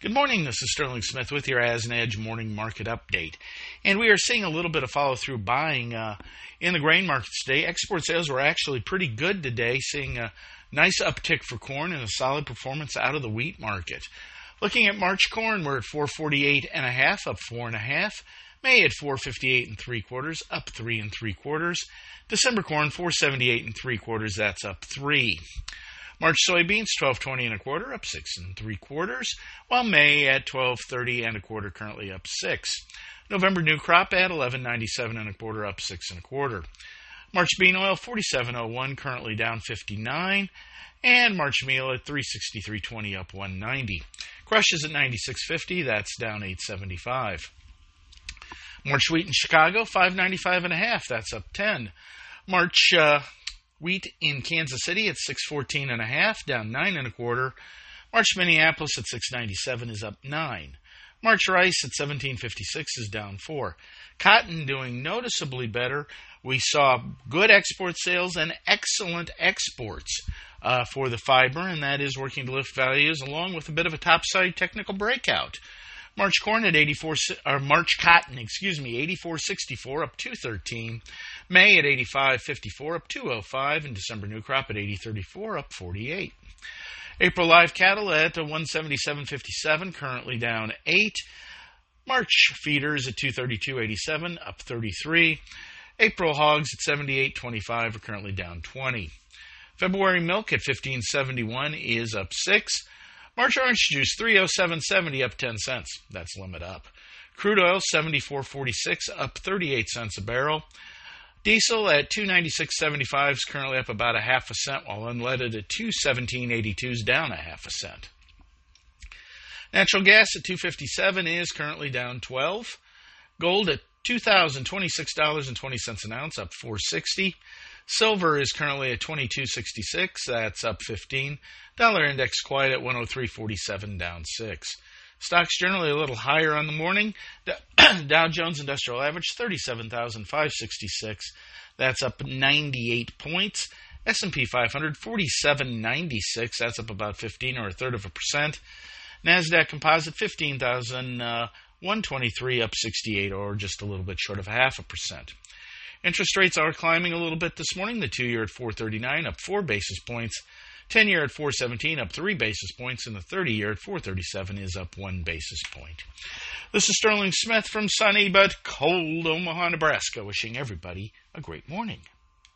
Good morning. This is Sterling Smith with your As an Edge morning market update. And we are seeing a little bit of follow through buying uh, in the grain markets today. Export sales were actually pretty good today, seeing a nice uptick for corn and a solid performance out of the wheat market. Looking at March corn, we're at 448 and a half, up four and a half. May at 458 and three quarters, up three and three quarters. December corn 478 and three quarters, that's up three. March soybeans 1220 and a quarter, up six and three quarters, while May at 1230 and a quarter, currently up six. November new crop at 1197 and a quarter, up six and a quarter. March bean oil 4701, currently down 59, and March meal at 363.20, up 190. Crush is at 96.50, that's down 875. March wheat in Chicago 595 and a half, that's up 10. March uh, Wheat in Kansas City at 614 and a half, down nine and a quarter. March Minneapolis at 697 is up nine. March rice at 1756 is down four. Cotton doing noticeably better. We saw good export sales and excellent exports uh, for the fiber, and that is working to lift values along with a bit of a topside technical breakout. March corn at 84, or March cotton, excuse me, 84.64 up 213. May at 85.54 up 205, and December new crop at 80.34 up 48. April live cattle at 177.57, currently down 8. March feeders at 232.87 up 33. April hogs at 78.25 are currently down 20. February milk at 15.71 is up 6. March orange juice 307.70 up 10 cents. That's limit up. Crude oil 74.46 up 38 cents a barrel. Diesel at 296.75 is currently up about a half a cent, while unleaded at 217.82 is down a half a cent. Natural gas at 257 is currently down 12. Gold at $2,026.20 an ounce, up 460. Silver is currently at 22.66. That's up 15. Dollar index quiet at 103.47, down 6. Stocks generally a little higher on the morning. Dow Jones Industrial Average 37,566. That's up 98 points. S&P 500 4796. That's up about 15 or a third of a percent. Nasdaq Composite 15,123 uh, up 68 or just a little bit short of half a percent. Interest rates are climbing a little bit this morning. The two year at 439, up four basis points. 10 year at 417, up three basis points. And the 30 year at 437 is up one basis point. This is Sterling Smith from sunny but cold Omaha, Nebraska, wishing everybody a great morning.